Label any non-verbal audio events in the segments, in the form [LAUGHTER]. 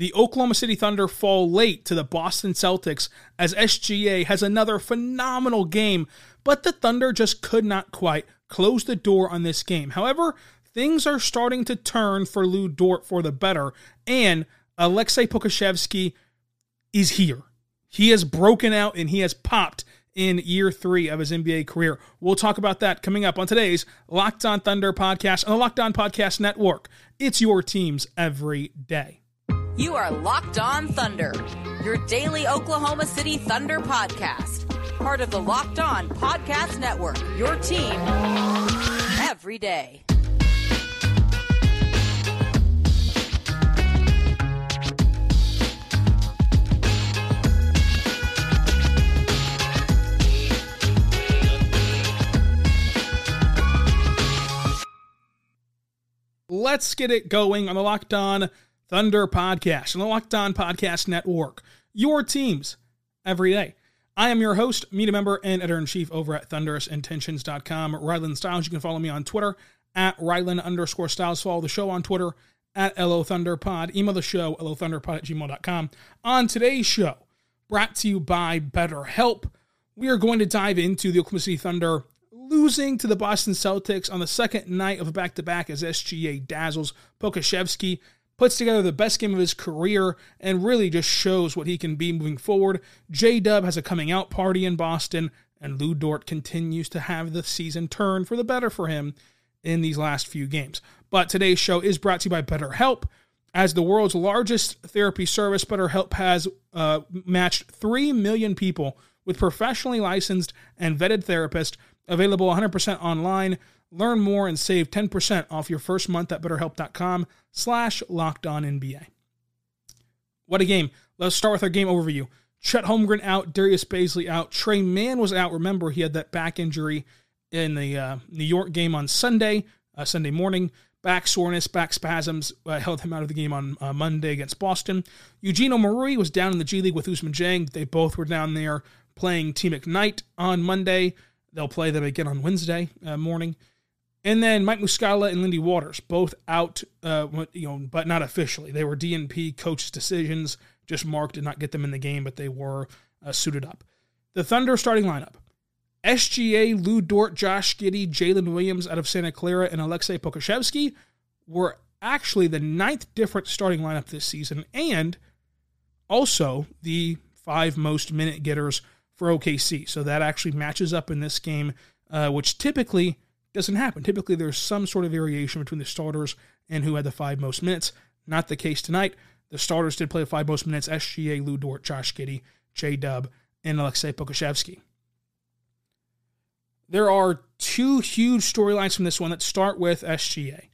The Oklahoma City Thunder fall late to the Boston Celtics as SGA has another phenomenal game, but the Thunder just could not quite close the door on this game. However, things are starting to turn for Lu Dort for the better, and Aleksej Pokusevski is here. He has broken out and he has popped in year three of his NBA career. We'll talk about that coming up on today's Locked On Thunder podcast on the Locked On Podcast Network. It's your teams every day. You are Locked On Thunder, your daily Oklahoma City Thunder podcast part of the Locked On Podcast Network. Your team every day. Let's get it going on the Locked On Thunder podcast and the Locked On Podcast Network. Your teams every day. I am your host, media member, and editor in chief over at thunderousintentions.com, Rylan Stiles. You can follow me on Twitter at Rylan underscore Stiles. Follow the show on Twitter at LO Thunderpod. Email the show, lothunderpod at gmail.com. On today's show, brought to you by BetterHelp, we are going to dive into the Oklahoma City Thunder losing to the Boston Celtics on the second night of a back to back as SGA dazzles Pokusevski puts together the best game of his career and really just shows what he can be moving forward. J Dub has a coming out party in Boston, and Lu Dort continues to have the season turn for the better for him in these last few games. But today's show is brought to you by BetterHelp. As the world's largest therapy service, BetterHelp has uh, matched 3 million people with professionally licensed and vetted therapists, available 100% online. Learn more and save 10% off your first month at betterhelp.com slash locked on NBA. What a game. Let's start with our game overview. Chet Holmgren out, Darius Bazley out, Tre Mann was out. Remember, he had that back injury in the uh, New York game on Sunday, uh, Sunday morning. Back soreness, back spasms uh, held him out of the game on uh, Monday against Boston. Eugene Omoruyi was down in the G League with Ousmane Dieng. They both were down there playing Team Ignite on Monday. They'll play them again on Wednesday uh, morning. And then Mike Muscala and Lindy Waters, both out, uh, you know, but not officially. They were DNP coach's decisions. Just Mark did not get them in the game, but they were uh, suited up. The Thunder starting lineup: SGA, Lu Dort, Josh Giddey, Jalen Williams out of Santa Clara, and Aleksej Pokusevski were actually the ninth different starting lineup this season, and also the five most minute getters for OKC. So that actually matches up in this game, uh, which typically doesn't happen. Typically, there's some sort of variation between the starters and who had the five most minutes. Not the case tonight. The starters did play the five most minutes SGA, Lu Dort, Josh Giddey, J Dub, and Aleksej Pokusevski. There are two huge storylines from this one that start with SGA.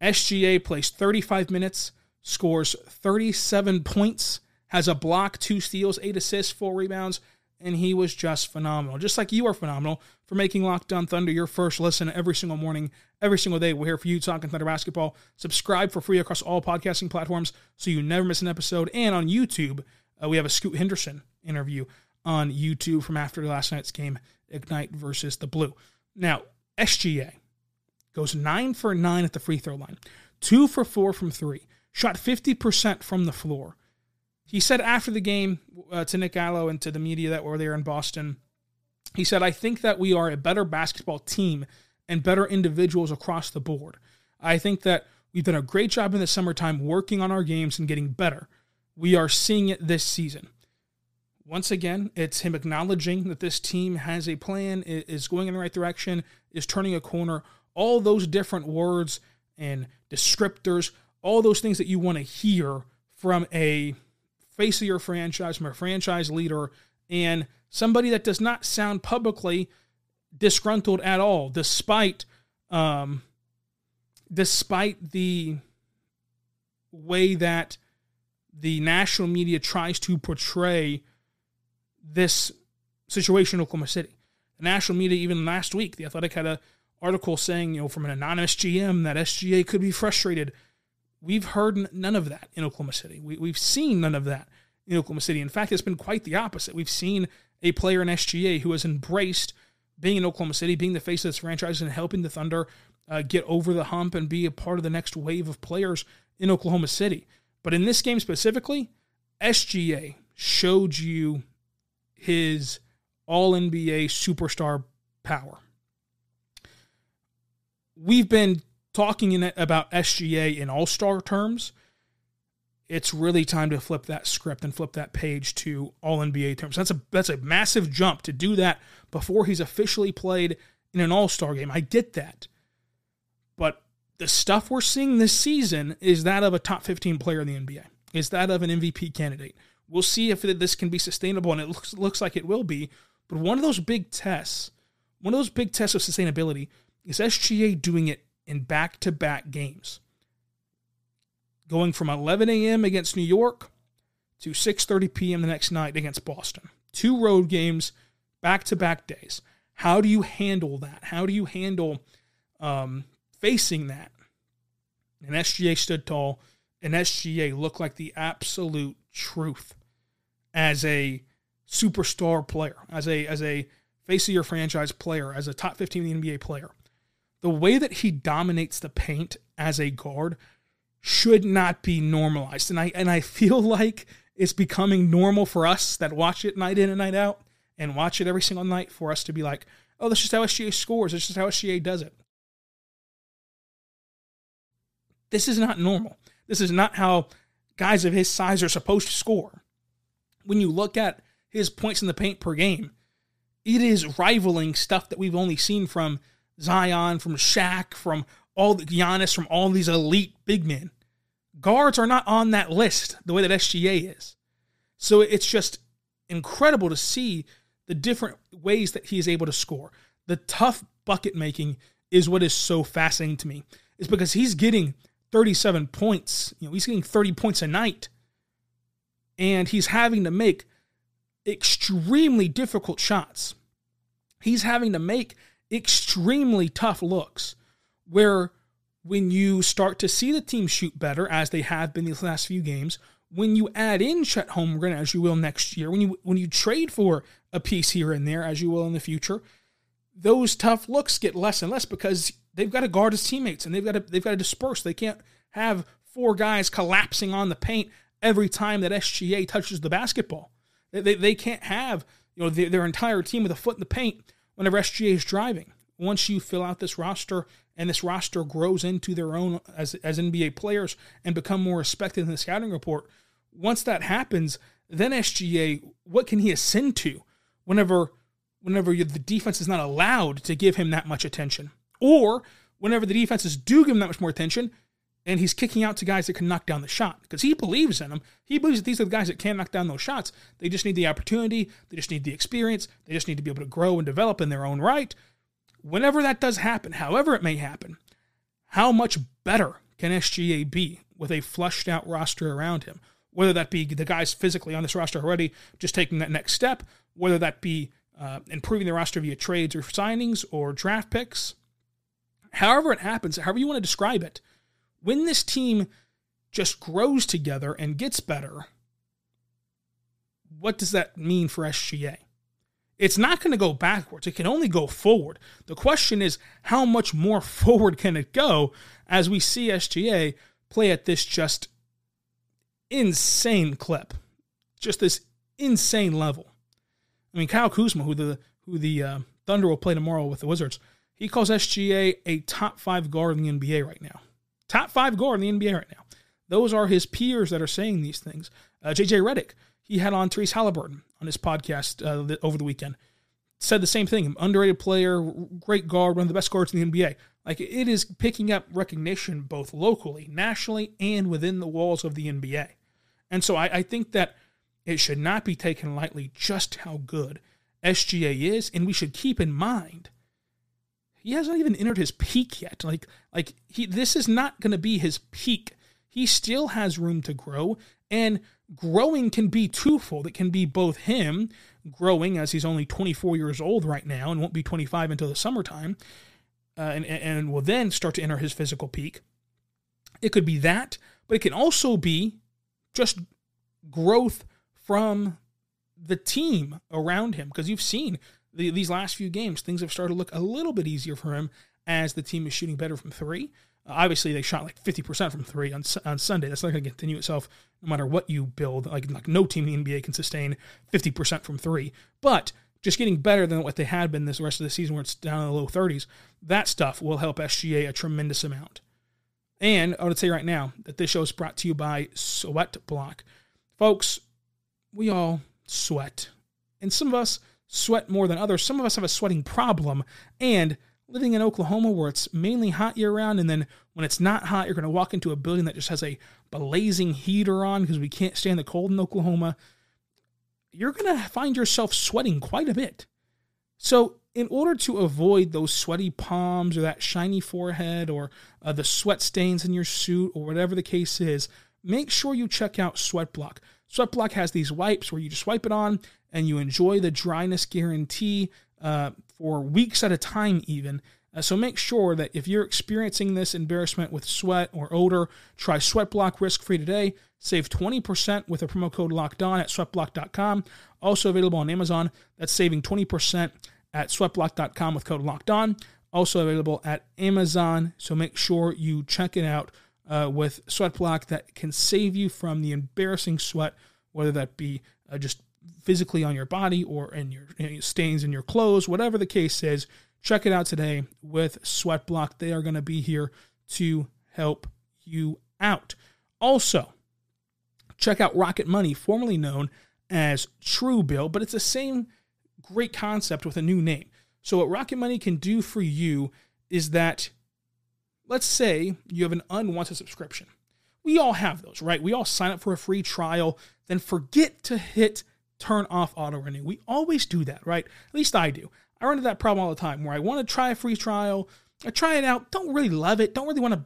SGA plays 35 minutes, scores 37 points, has a block, two steals, eight assists, four rebounds, and he was just phenomenal. Just like you are phenomenal for making Locked On Thunder your first listen every single morning, every single day. We're here for you talking Thunder basketball. Subscribe for free across all podcasting platforms so you never miss an episode. And on YouTube, uh, we have a Scoot Henderson interview on YouTube from after last night's game, Ignite versus the Blue. Now, SGA goes nine for nine at the free throw line, two for four from three, shot 50% from the floor. He said after the game uh, to Nick Gallo and to the media that were there in Boston, he said, I think that we are a better basketball team and better individuals across the board. I think that we've done a great job in the summertime working on our games and getting better. We are seeing it this season. Once again, it's him acknowledging that this team has a plan, is going in the right direction, is turning a corner. All those different words and descriptors, all those things that you want to hear from a face of your franchise, from a franchise leader, and somebody that does not sound publicly disgruntled at all, despite um, despite the way that the national media tries to portray this situation in Oklahoma City. The national media, even last week, the Athletic had an article saying, you know, from an anonymous GM that SGA could be frustrated. We've heard none of that in Oklahoma City. We, we've seen none of that in Oklahoma City. In fact, it's been quite the opposite. We've seen a player in SGA who has embraced being in Oklahoma City, being the face of this franchise, and helping the Thunder uh, get over the hump and be a part of the next wave of players in Oklahoma City. But in this game specifically, SGA showed you his all NBA superstar power. We've been talking in about SGA in all star terms. It's really time to flip that script and flip that page to all NBA terms. That's a that's a massive jump to do that before he's officially played in an all star game. I get that. But the stuff we're seeing this season is that of a top 15 player in the NBA, is that of an MVP candidate. We'll see if this can be sustainable, and it looks, looks like it will be. But one of those big tests, one of those big tests of sustainability is SGA doing it in back to back games. Going from 11 a.m. against New York to 6:30 p.m. the next night against Boston. Two road games, back to back days. How do you handle that? How do you handle um, facing that. And SGA stood tall, and SGA looked like the absolute truth as a superstar player, as a as a face of your franchise player, as a top 15 NBA player. The way that he dominates the paint as a guard should not be normalized. And I and I feel [LAUGHS] like it's becoming normal for us that watch it night in and night out and watch it every single night for us to be like, oh, that's just how SGA scores. That's just how SGA does it. This is not normal. This is not how guys of his size are supposed to score. When you look at his points in the paint per game, it is rivaling stuff that we've only seen from Zion, from Shaq, from all the Giannis, from all these elite big men. Guards are not on that list the way that SGA is. So it's just incredible to see the different ways that he is able to score. The tough bucket making is what is so fascinating to me. Is because he's getting 37 points. You know, he's getting 30 points a night. And he's having to make extremely difficult shots. He's having to make extremely tough looks where when you start to see the team shoot better as they have been these last few games, when you add in Chet Holmgren as you will next year, when you when you trade for a piece here and there as you will in the future, those tough looks get less and less because they've got to guard his teammates and they've got to they've got to disperse. They can't have four guys collapsing on the paint every time that SGA touches the basketball. They, they, they can't have you know their, their entire team with a foot in the paint whenever SGA is driving. Once you fill out this roster and this roster grows into their own as as NBA players and become more respected in the scouting report, once that happens, then SGA, what can he ascend to whenever whenever the defense is not allowed to give him that much attention? Or whenever the defenses do give him that much more attention, and he's kicking out to guys that can knock down the shot because he believes in them. He believes that these are the guys that can knock down those shots. They just need the opportunity, they just need the experience, they just need to be able to grow and develop in their own right. Whenever that does happen, however it may happen, how much better can SGA be with a flushed out roster around him? Whether that be the guys physically on this roster already just taking that next step, whether that be uh, improving the roster via trades or signings or draft picks, however it happens, however you want to describe it, when this team just grows together and gets better, what does that mean for SGA? It's not going to go backwards. It can only go forward. The question is, how much more [LAUGHS] forward can it go as we see SGA play at this just insane clip, just this insane level? I mean, Kyle Kuzma, who the who the uh, Thunder will play tomorrow with the Wizards, he calls SGA a top five guard in the NBA right now. Top five guard in the NBA right now. Those are his peers that are saying these things. Uh, JJ Redick, he had on Tyrese Haliburton on his podcast uh, over the weekend. Said the same thing. Underrated player, great guard, one of the best guards in the NBA. Like it is picking up recognition both locally, nationally, and within the walls of the NBA. And so I, I think that it should not be taken lightly just how good SGA is, and we should keep in mind he hasn't even entered his peak yet. Like like he this is not going to be his peak. he still has room to grow. And growing can be twofold. It can be both him growing as he's only 24 years old right now and won't be 25 until the summertime, uh, and, and will then start to enter his physical peak. It could be that, but it can also be just growth from the team around him because you've seen the, these last few games, things have started to look a little bit easier for him as the team is shooting better from three. Obviously, they shot like 50% from three on, on Sunday. That's not going to continue itself no matter what you build. Like, like no team in the NBA can sustain 50% from three. But just getting better than what they had been this rest of the season where it's down in the low 30s, that stuff will help SGA a tremendous amount. And I would say right now that this show is brought to you by Sweat Block. Folks, we all sweat. And some of us sweat more than others. Some of us have a sweating problem. And living in Oklahoma where it's mainly hot year round, and then when it's not hot, you're going to walk into a building that just has a blazing heater on because we can't stand the cold in Oklahoma, you're going to find yourself sweating quite a bit. So, in order to avoid those sweaty palms or that shiny forehead or uh, the sweat stains in your suit or whatever the case is, make sure you check out Sweatblock. Sweatblock has these wipes where you just wipe it on and you enjoy the dryness guarantee uh, for weeks at a time, even. Uh, so make sure that if you're experiencing this embarrassment with sweat or odor, try Sweatblock risk free today. Save 20% with a promo code locked on at sweatblock.com. Also available on Amazon. That's saving 20% at sweatblock.com with code locked on. Also available at Amazon. So make sure you check it out uh, with Sweatblock that can save you from the embarrassing sweat, whether that be uh, just physically on your body or in your you know, stains in your clothes, whatever the case is. Check it out today with Sweatblock. They are going to be here to help you out. Also, check out Rocket Money, formerly known as True Bill, but it's the same great concept with a new name. So, what Rocket Money can do for you is that, let's say you have an unwanted subscription. We all have those, right? We all sign up for a free trial, then forget to hit turn off auto renew. We always do that, right? At least I do. I run into that problem all the time where I want to try a free trial, I try it out, don't really love it, don't really want to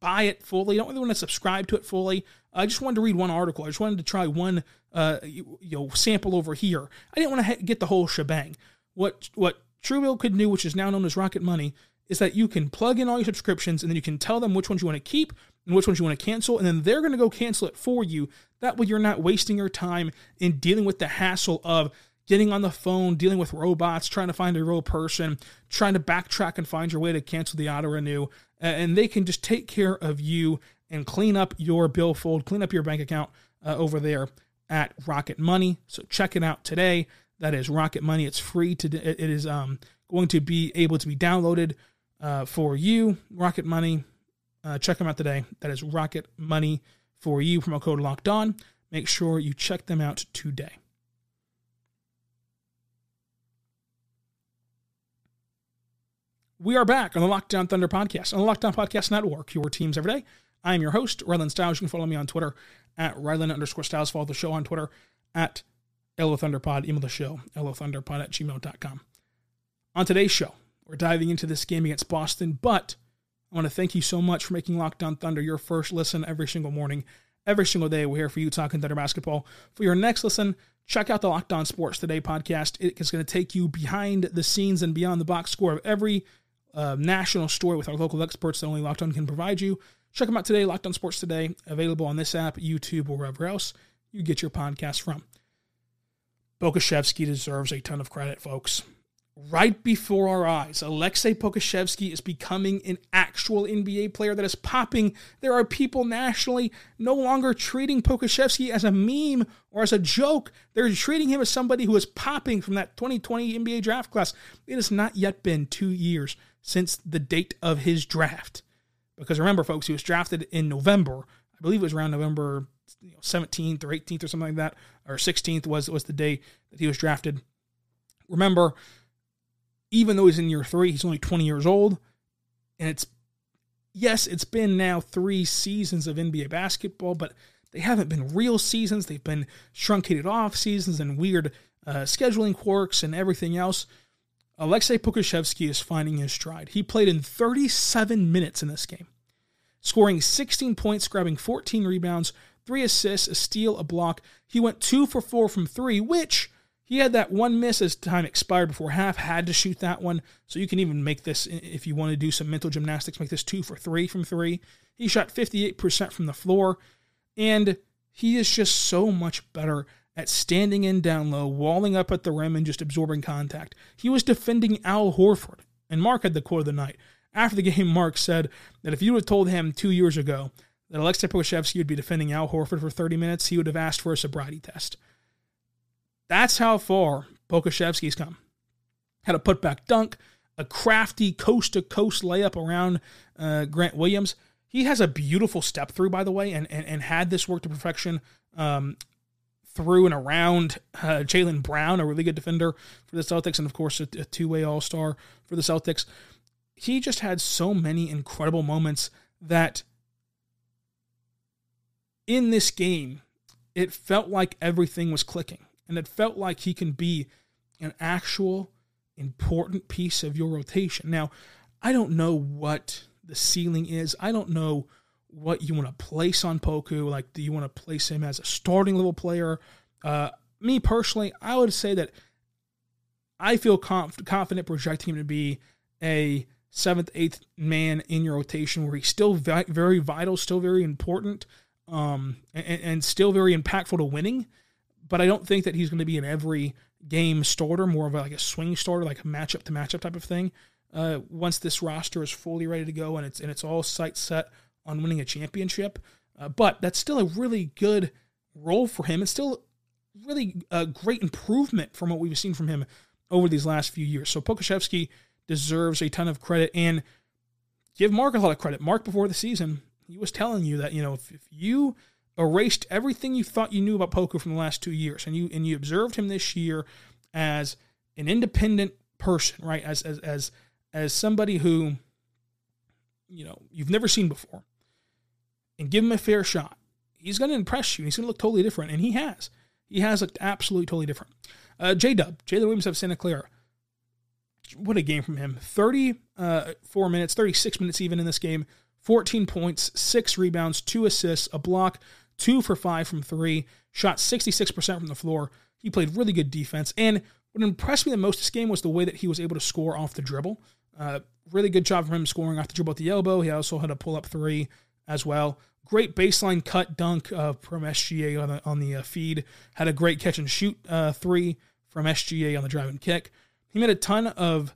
buy it fully, don't really want to subscribe to it fully. I just wanted to read one article. I just wanted to try one, uh, you, you know, sample over here. I didn't want to ha- get the whole shebang. What what Truebill could do, which is now known as Rocket Money, is that you can plug in all your subscriptions and then you can tell them which ones you want to keep and which ones you want to cancel, and then they're going to go cancel it for you. That way, you're not wasting your time in dealing with the hassle of getting on the phone, dealing with robots, trying to find a real person, trying to backtrack and find your way to cancel the auto renew. And they can just take care of you and clean up your billfold, clean up your bank account uh, over there at Rocket Money. So check it out today. That is Rocket Money. It's free to. It is um, going to be able to be downloaded uh, for you. Rocket Money. Uh, check them out today. That is Rocket Money for you. Promo code Locked On. Make sure you check them out today. We are back on the Locked On Thunder podcast on the Locked On Podcast Network. Your teams every day. I am your host, Rylan Stiles. You can follow me on Twitter at Rylan underscore Stiles. Follow the show on Twitter at LO Thunderpod. Email the show, LOThunderpod at gmail.com. On today's show, we're diving into this game against Boston, but I want to thank you so much for making Locked On Thunder your first listen every single morning. Every single day, we're here for you talking Thunder basketball. For your next listen, check out the Locked On Sports Today podcast. It is going to take you behind the scenes and beyond the box score of every uh, national story with our local experts that only Locked On can provide you. Check them out today, Locked On Sports Today, available on this app, YouTube, or wherever else you get your podcast from. Pokusevski deserves a ton of credit, folks. Right before our eyes, Aleksej Pokusevski is becoming an actual NBA player that is popping. There are people nationally no longer treating Pokusevski as a meme or as a joke. They're treating him as somebody who is popping from that 2020 NBA draft class. It has not yet been two years since the date of his draft. Because remember, folks, he was drafted in November. I believe it was around November 17th or 18th or something like that, or 16th was was the day that he was drafted. Remember, even though he's in year three, he's only 20 years old, and it's yes, it's been now three seasons of NBA basketball, but they haven't been real seasons. They've been truncated off seasons and weird uh, scheduling quirks and everything else. Aleksej Pokusevski is finding his stride. He played in 37 minutes in this game. scoring 16 points, grabbing 14 rebounds, three assists, a steal, a block. He went two for four from three, which he had that one miss as time expired before half, had to shoot that one. So you can even make this, if you want to do some mental gymnastics, make this two for three from three. He shot 58% from the floor, and he is just so much better at standing in down low, walling up at the rim, and just absorbing contact. He was defending Al Horford, and Mark had the quote of the night. After the game, Mark said that if you have told him two years ago that Aleksej Pokusevski would be defending Al Horford for 30 minutes, he would have asked for a sobriety test. That's how far Pokusevski's come. Had a putback dunk, a crafty coast to coast layup around uh, Grant Williams. He has a beautiful step through, by the way, and, and, and had this work to perfection um, through and around uh, Jaylen Brown, a really good defender for the Celtics, and of course, a, a two way All Star for the Celtics. He just had so many incredible moments that in this game, it felt like everything was clicking. And it felt like he can be an actual important piece of your rotation. Now, I don't know what the ceiling is. I don't know what you want to place on Poku. Like, do you want to place him as a starting level player? Uh, me personally, I would say that I feel conf- confident projecting him to be a seventh, eighth man in your rotation where he's still vi- very vital, still very important, um, and, and still very impactful to winning. But I don't think that he's going to be an every game starter, more of like a swing starter, like a matchup to matchup type of thing. Uh, once this roster is fully ready to go and it's and it's all sight set on winning a championship, uh, but that's still a really good role for him. It's still really a great improvement from what we've seen from him over these last few years. So Pokusevski deserves a ton of credit and give Mark a lot of credit. Mark before the season, he was telling you that you know if, if you erased everything you thought you knew about Poku from the last two years, and you and you observed him this year as an independent person, right? As as as as somebody who you know you've never seen before, and give him a fair shot. He's going to impress you. He's going to look totally different, and he has. He has looked absolutely totally different. Uh, J Dub, Jalen Williams of Santa Clara. What a game from him. 34 uh, minutes, 36 minutes even in this game. 14 points, six rebounds, two assists, a block, two for five from three, shot 66% from the floor. He played really good defense. And what impressed me the most this game was the way that he was able to score off the dribble. Uh, really good job from him scoring off the dribble at the elbow. He also had a pull up three as well. Great baseline cut dunk uh, from SGA on the, on the uh, feed. Had a great catch and shoot uh, three from SGA on the drive and kick. He made a ton of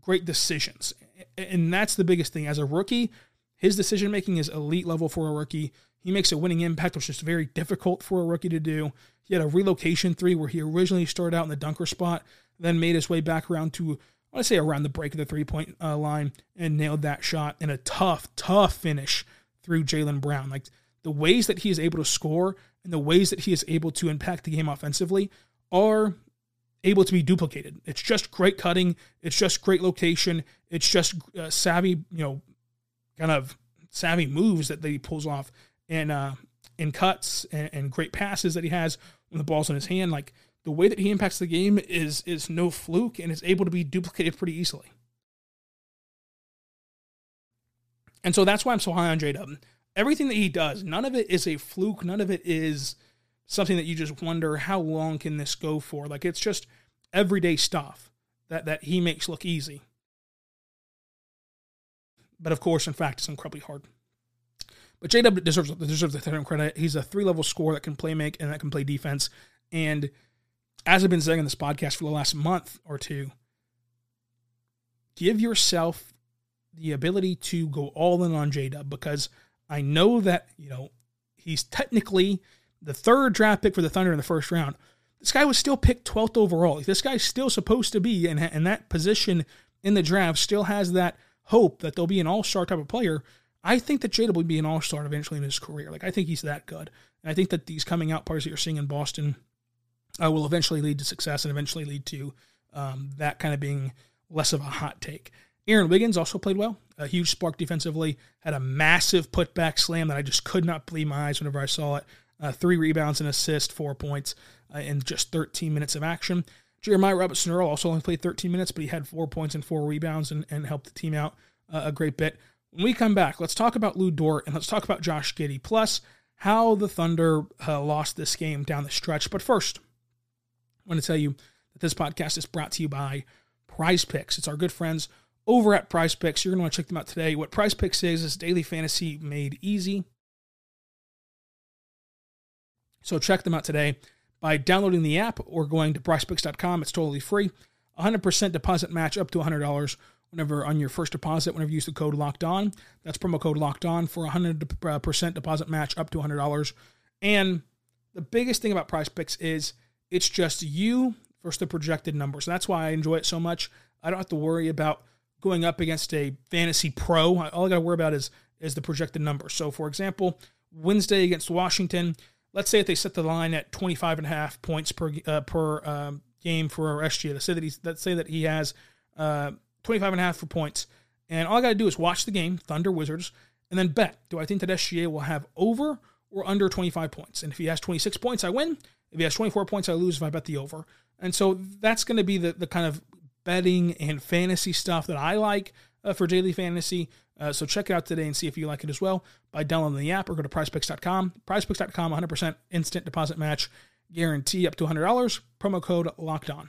great decisions. And that's the biggest thing. As a rookie, his decision making is elite level for a rookie. He makes a winning impact, which is very difficult for a rookie to do. He had a relocation three where he originally started out in the dunker spot, then made his way back around to, I want to say around the break of the three point uh, line and nailed that shot in a tough, tough finish through Jaylen Brown. Like the ways that he is able to score and the ways that he is able to impact the game offensively are able to be duplicated. It's just great cutting. It's just great location. It's just uh, savvy, you know, kind of savvy moves that he pulls off and uh, in cuts and, and great passes that he has when the ball's in his hand. Like the way that he impacts the game is is no fluke and is able to be duplicated pretty easily. And so that's why I'm so high on J Dub. Everything that he does, none of it is a fluke. None of it is something that you just wonder how long can this go for. Like it's just everyday stuff that that he makes look easy. But of course, in fact, it's incredibly hard. But JW deserves deserves the ton credit. He's a three level scorer that can play make and that can play defense. And as I've been saying in this podcast for the last month or two, give yourself the ability to go all in on JW because I know that, you know, he's technically the third draft pick for the Thunder in the first round. This guy was still picked 12th overall. This guy's still supposed to be in, in that position in the draft, still has that hope that they'll be an all star type of player. I think that Jada will be an all star eventually in his career. Like, I think he's that good. And I think that these coming out parties that you're seeing in Boston uh, will eventually lead to success and eventually lead to um, that kind of being less of a hot take. Aaron Wiggins also played well. A huge spark defensively. Had a massive putback slam that I just could not believe my eyes whenever I saw it. Uh, three rebounds and assist, four points uh, in just 13 minutes of action. Jeremiah Robinson Earl also only played 13 minutes, but he had four points and four rebounds and, and helped the team out uh, a great bit. When we come back, let's talk about Lu Dort and let's talk about Josh Giddey, plus how the Thunder uh, lost this game down the stretch. But first, I want to tell you that this podcast is brought to you by Prize Picks. It's our good friends over at Prize Picks. You're going to want to check them out today. What Prize Picks is, is daily fantasy made easy. So check them out today by downloading the app or going to prizepicks.com. It's totally free. 100% deposit match up to $100 whenever on your first deposit, whenever you use the code locked on. That's promo code locked on for 100% deposit match up to $100. And the biggest thing about Prize Picks is it's just you versus the projected numbers. That's why I enjoy it so much. I don't have to worry about going up against a fantasy pro. All I got to worry about is is the projected number. So, for example, Wednesday against Washington, let's say if they set the line at 25 and a half points per uh, per um, game for SGA. Let's say that he's let's say that he has uh, 25 and a half for points. And all I got to do is watch the game, Thunder Wizards, and then bet. Do I think that SGA will have over or under 25 points? And if he has 26 points, I win. If he has 24 points, I lose if I bet the over. And so that's going to be the, the kind of betting and fantasy stuff that I like uh, for daily fantasy. Uh, so check it out today and see if you like it as well by downloading the app or go to prizepicks.com. Prizepicks.com, 100% instant deposit match guarantee up to $100. Promo code locked on.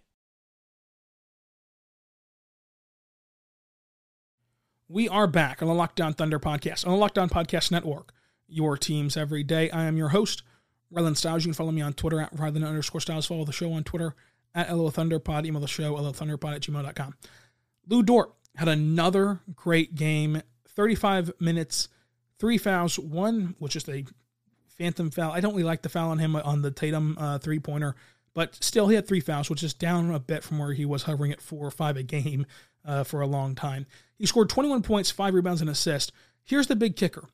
We are back on the Locked On Thunder podcast, on the Locked On Podcast Network, your teams every day. I am your host, Rylan Stiles. You can follow me on Twitter at Rylan underscore Stiles. Follow the show on Twitter at LO Thunderpod. Email the show, LOThunderpod at gmail.com. Lu Dort had another great game, 35 minutes, three fouls, one, which is a phantom foul. I don't really like the foul on him on the Tatum uh, three pointer, but still he had three fouls, which is down a bit from where he was hovering at four or five a game uh, for a long time. He scored 21 points, five rebounds, and assist. Here's the big kicker.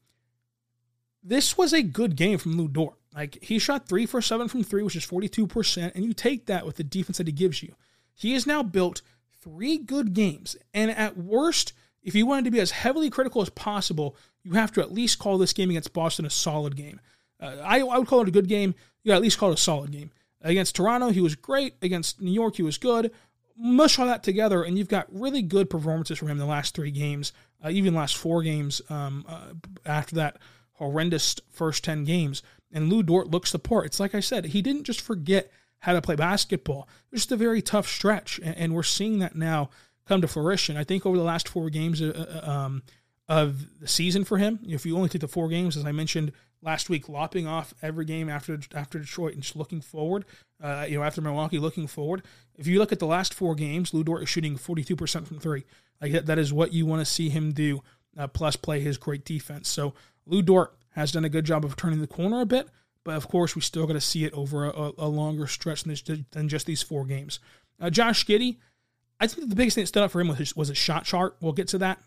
This was a good game from Lu Dort. Like he shot three for seven from three, which is 42%, and you take that with the defense that he gives you. He has now built three good games, and at worst, if you wanted to be as heavily critical as possible, you have to at least call this game against Boston a solid game. Uh, I, I would call it a good game. You at least call it a solid game. Against Toronto, he was great. Against New York, he was good mush all that together, and you've got really good performances from him in the last three games, uh, even last four games um, uh, after that horrendous first 10 games. And Lu Dort looks the part. It's like I said, he didn't just forget how to play basketball. It was just a very tough stretch, and, and we're seeing that now come to fruition. I think over the last four games uh, uh um, of the season for him, if you only take the four games, as I mentioned last week, lopping off every game after after Detroit and just looking forward. Uh, you know, after Milwaukee, looking forward. If you look at the last four games, Lu Dort is shooting 42% from three. Like that, that is what you want to see him do. Uh, plus, play his great defense. So Lu Dort has done a good job of turning the corner a bit. But of course, we still got to see it over a, a longer stretch than, than, just these four games. Uh, Josh Giddey, I think the biggest thing that stood out for him was his, was his shot chart. We'll get to that.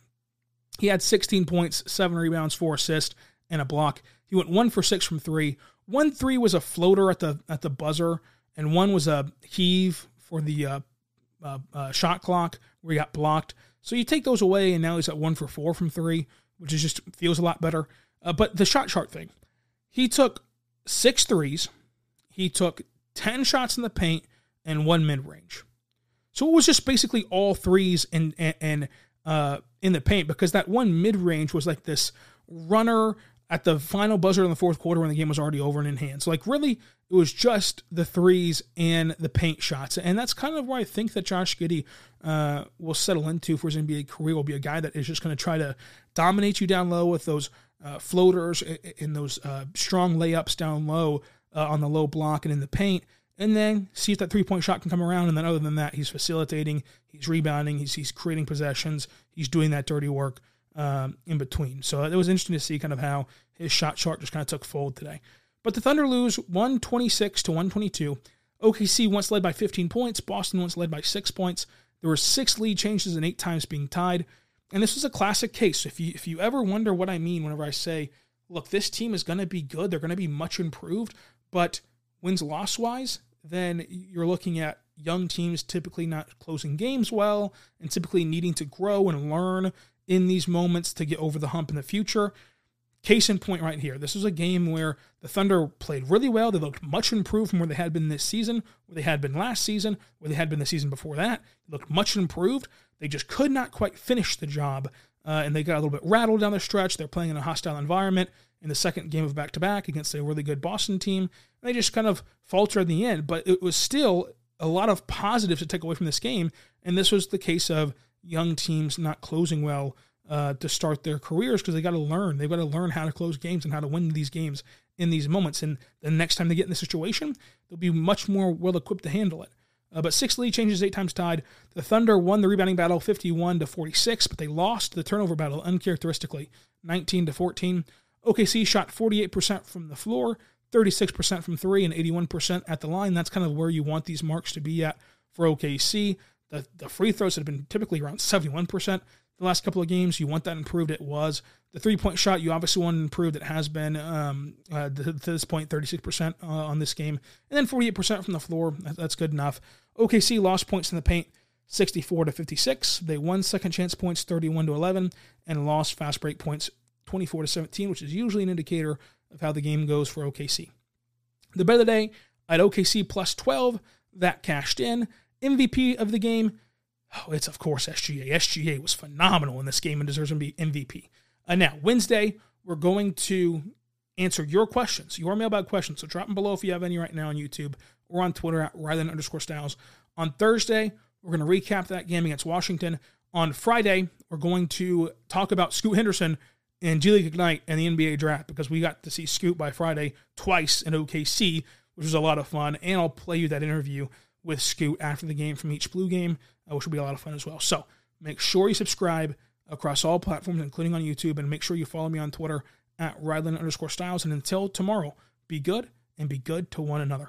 He had 16 points, seven rebounds, four assists, and a block. He went one for six from three. One three was a floater at the at the buzzer, and one was a heave for the uh, uh, uh, shot clock where he got blocked. So you take those away, and now he's at one for four from three, which is just feels a lot better. Uh, but the shot chart thing, he took six threes, he took ten shots in the paint, and one mid range. So it was just basically all threes and and, and uh, in the paint because that one mid range was like this runner at the final buzzer in the fourth quarter when the game was already over and in hand. So, like, really, it was just the threes and the paint shots. And that's kind of where I think that Josh Giddey uh, will settle into for his NBA career, will be a guy that is just going to try to dominate you down low with those uh, floaters and those uh, strong layups down low uh, on the low block and in the paint. And then see if that three point shot can come around. And then, other than that, he's facilitating, he's rebounding, he's, he's creating possessions, he's doing that dirty work um, in between. So it was interesting to see kind of how his shot chart just kind of took fold today. But the Thunder lose 126 to 122. OKC once led by 15 points. Boston once led by six points. There were six lead changes and eight times being tied. And this was a classic case. If you if you ever wonder what I mean whenever I say, look, this team is going to be good, they're going to be much improved, but wins loss wise, then you're looking at young teams typically not closing games well and typically needing to grow and learn in these moments to get over the hump in the future. Case in point right here. This was a game where the Thunder played really well. They looked much improved from where they had been this season, where they had been last season, where they had been the season before that. They looked much improved. They just could not quite finish the job, uh, and they got a little bit rattled down the stretch. They're playing in a hostile environment in the second game of back to back against a really good Boston team. They just kind of faltered in the end, but it was still a lot of positives to take away from this game. And this was the case of young teams not closing well uh, to start their careers because they got to learn. They've got to learn how to close games and how to win these games in these moments. And the next time they get in this situation, they'll be much more well equipped to handle it. Uh, but six lead changes, eight times tied. The Thunder won the rebounding battle 51 to 46, but they lost the turnover battle uncharacteristically 19 to 14. OKC shot 48% from the floor, 36% from three, and 81% at the line. That's kind of where you want these marks to be at for OKC. The, the free throws have been typically around 71% the last couple of games. You want that improved. It was the three point shot. You obviously want improved. It has been um, uh, to, this point 36% uh, on this game, and then 48% from the floor. That's good enough. OKC lost points in the paint. 64 to 56. They won second chance points 31 to 11 and lost fast break points 24 to 17, which is usually an indicator of how the game goes for OKC. The bet of the day at OKC plus 12, that cashed in. MVP of the game, Oh, it's of course SGA. SGA was phenomenal in this game and deserves to be MVP. Uh, now, Wednesday, we're going to answer your questions, your mailbag questions. So drop them below if you have any right now on YouTube or on Twitter at Rylan underscore Stiles. On Thursday, we're going to recap that game against Washington. On Friday, we're going to talk about Scoot Henderson and G League Ignite and the NBA draft because we got to see Scoot by Friday twice in OKC, which was a lot of fun. And I'll play you that interview with Scoot after the game from each Blue game, uh, which will be a lot of fun as well. So make sure you subscribe across all platforms, including on YouTube, and make sure you follow me on Twitter at Rylan underscore Stiles. And until tomorrow, be good and be good to one another.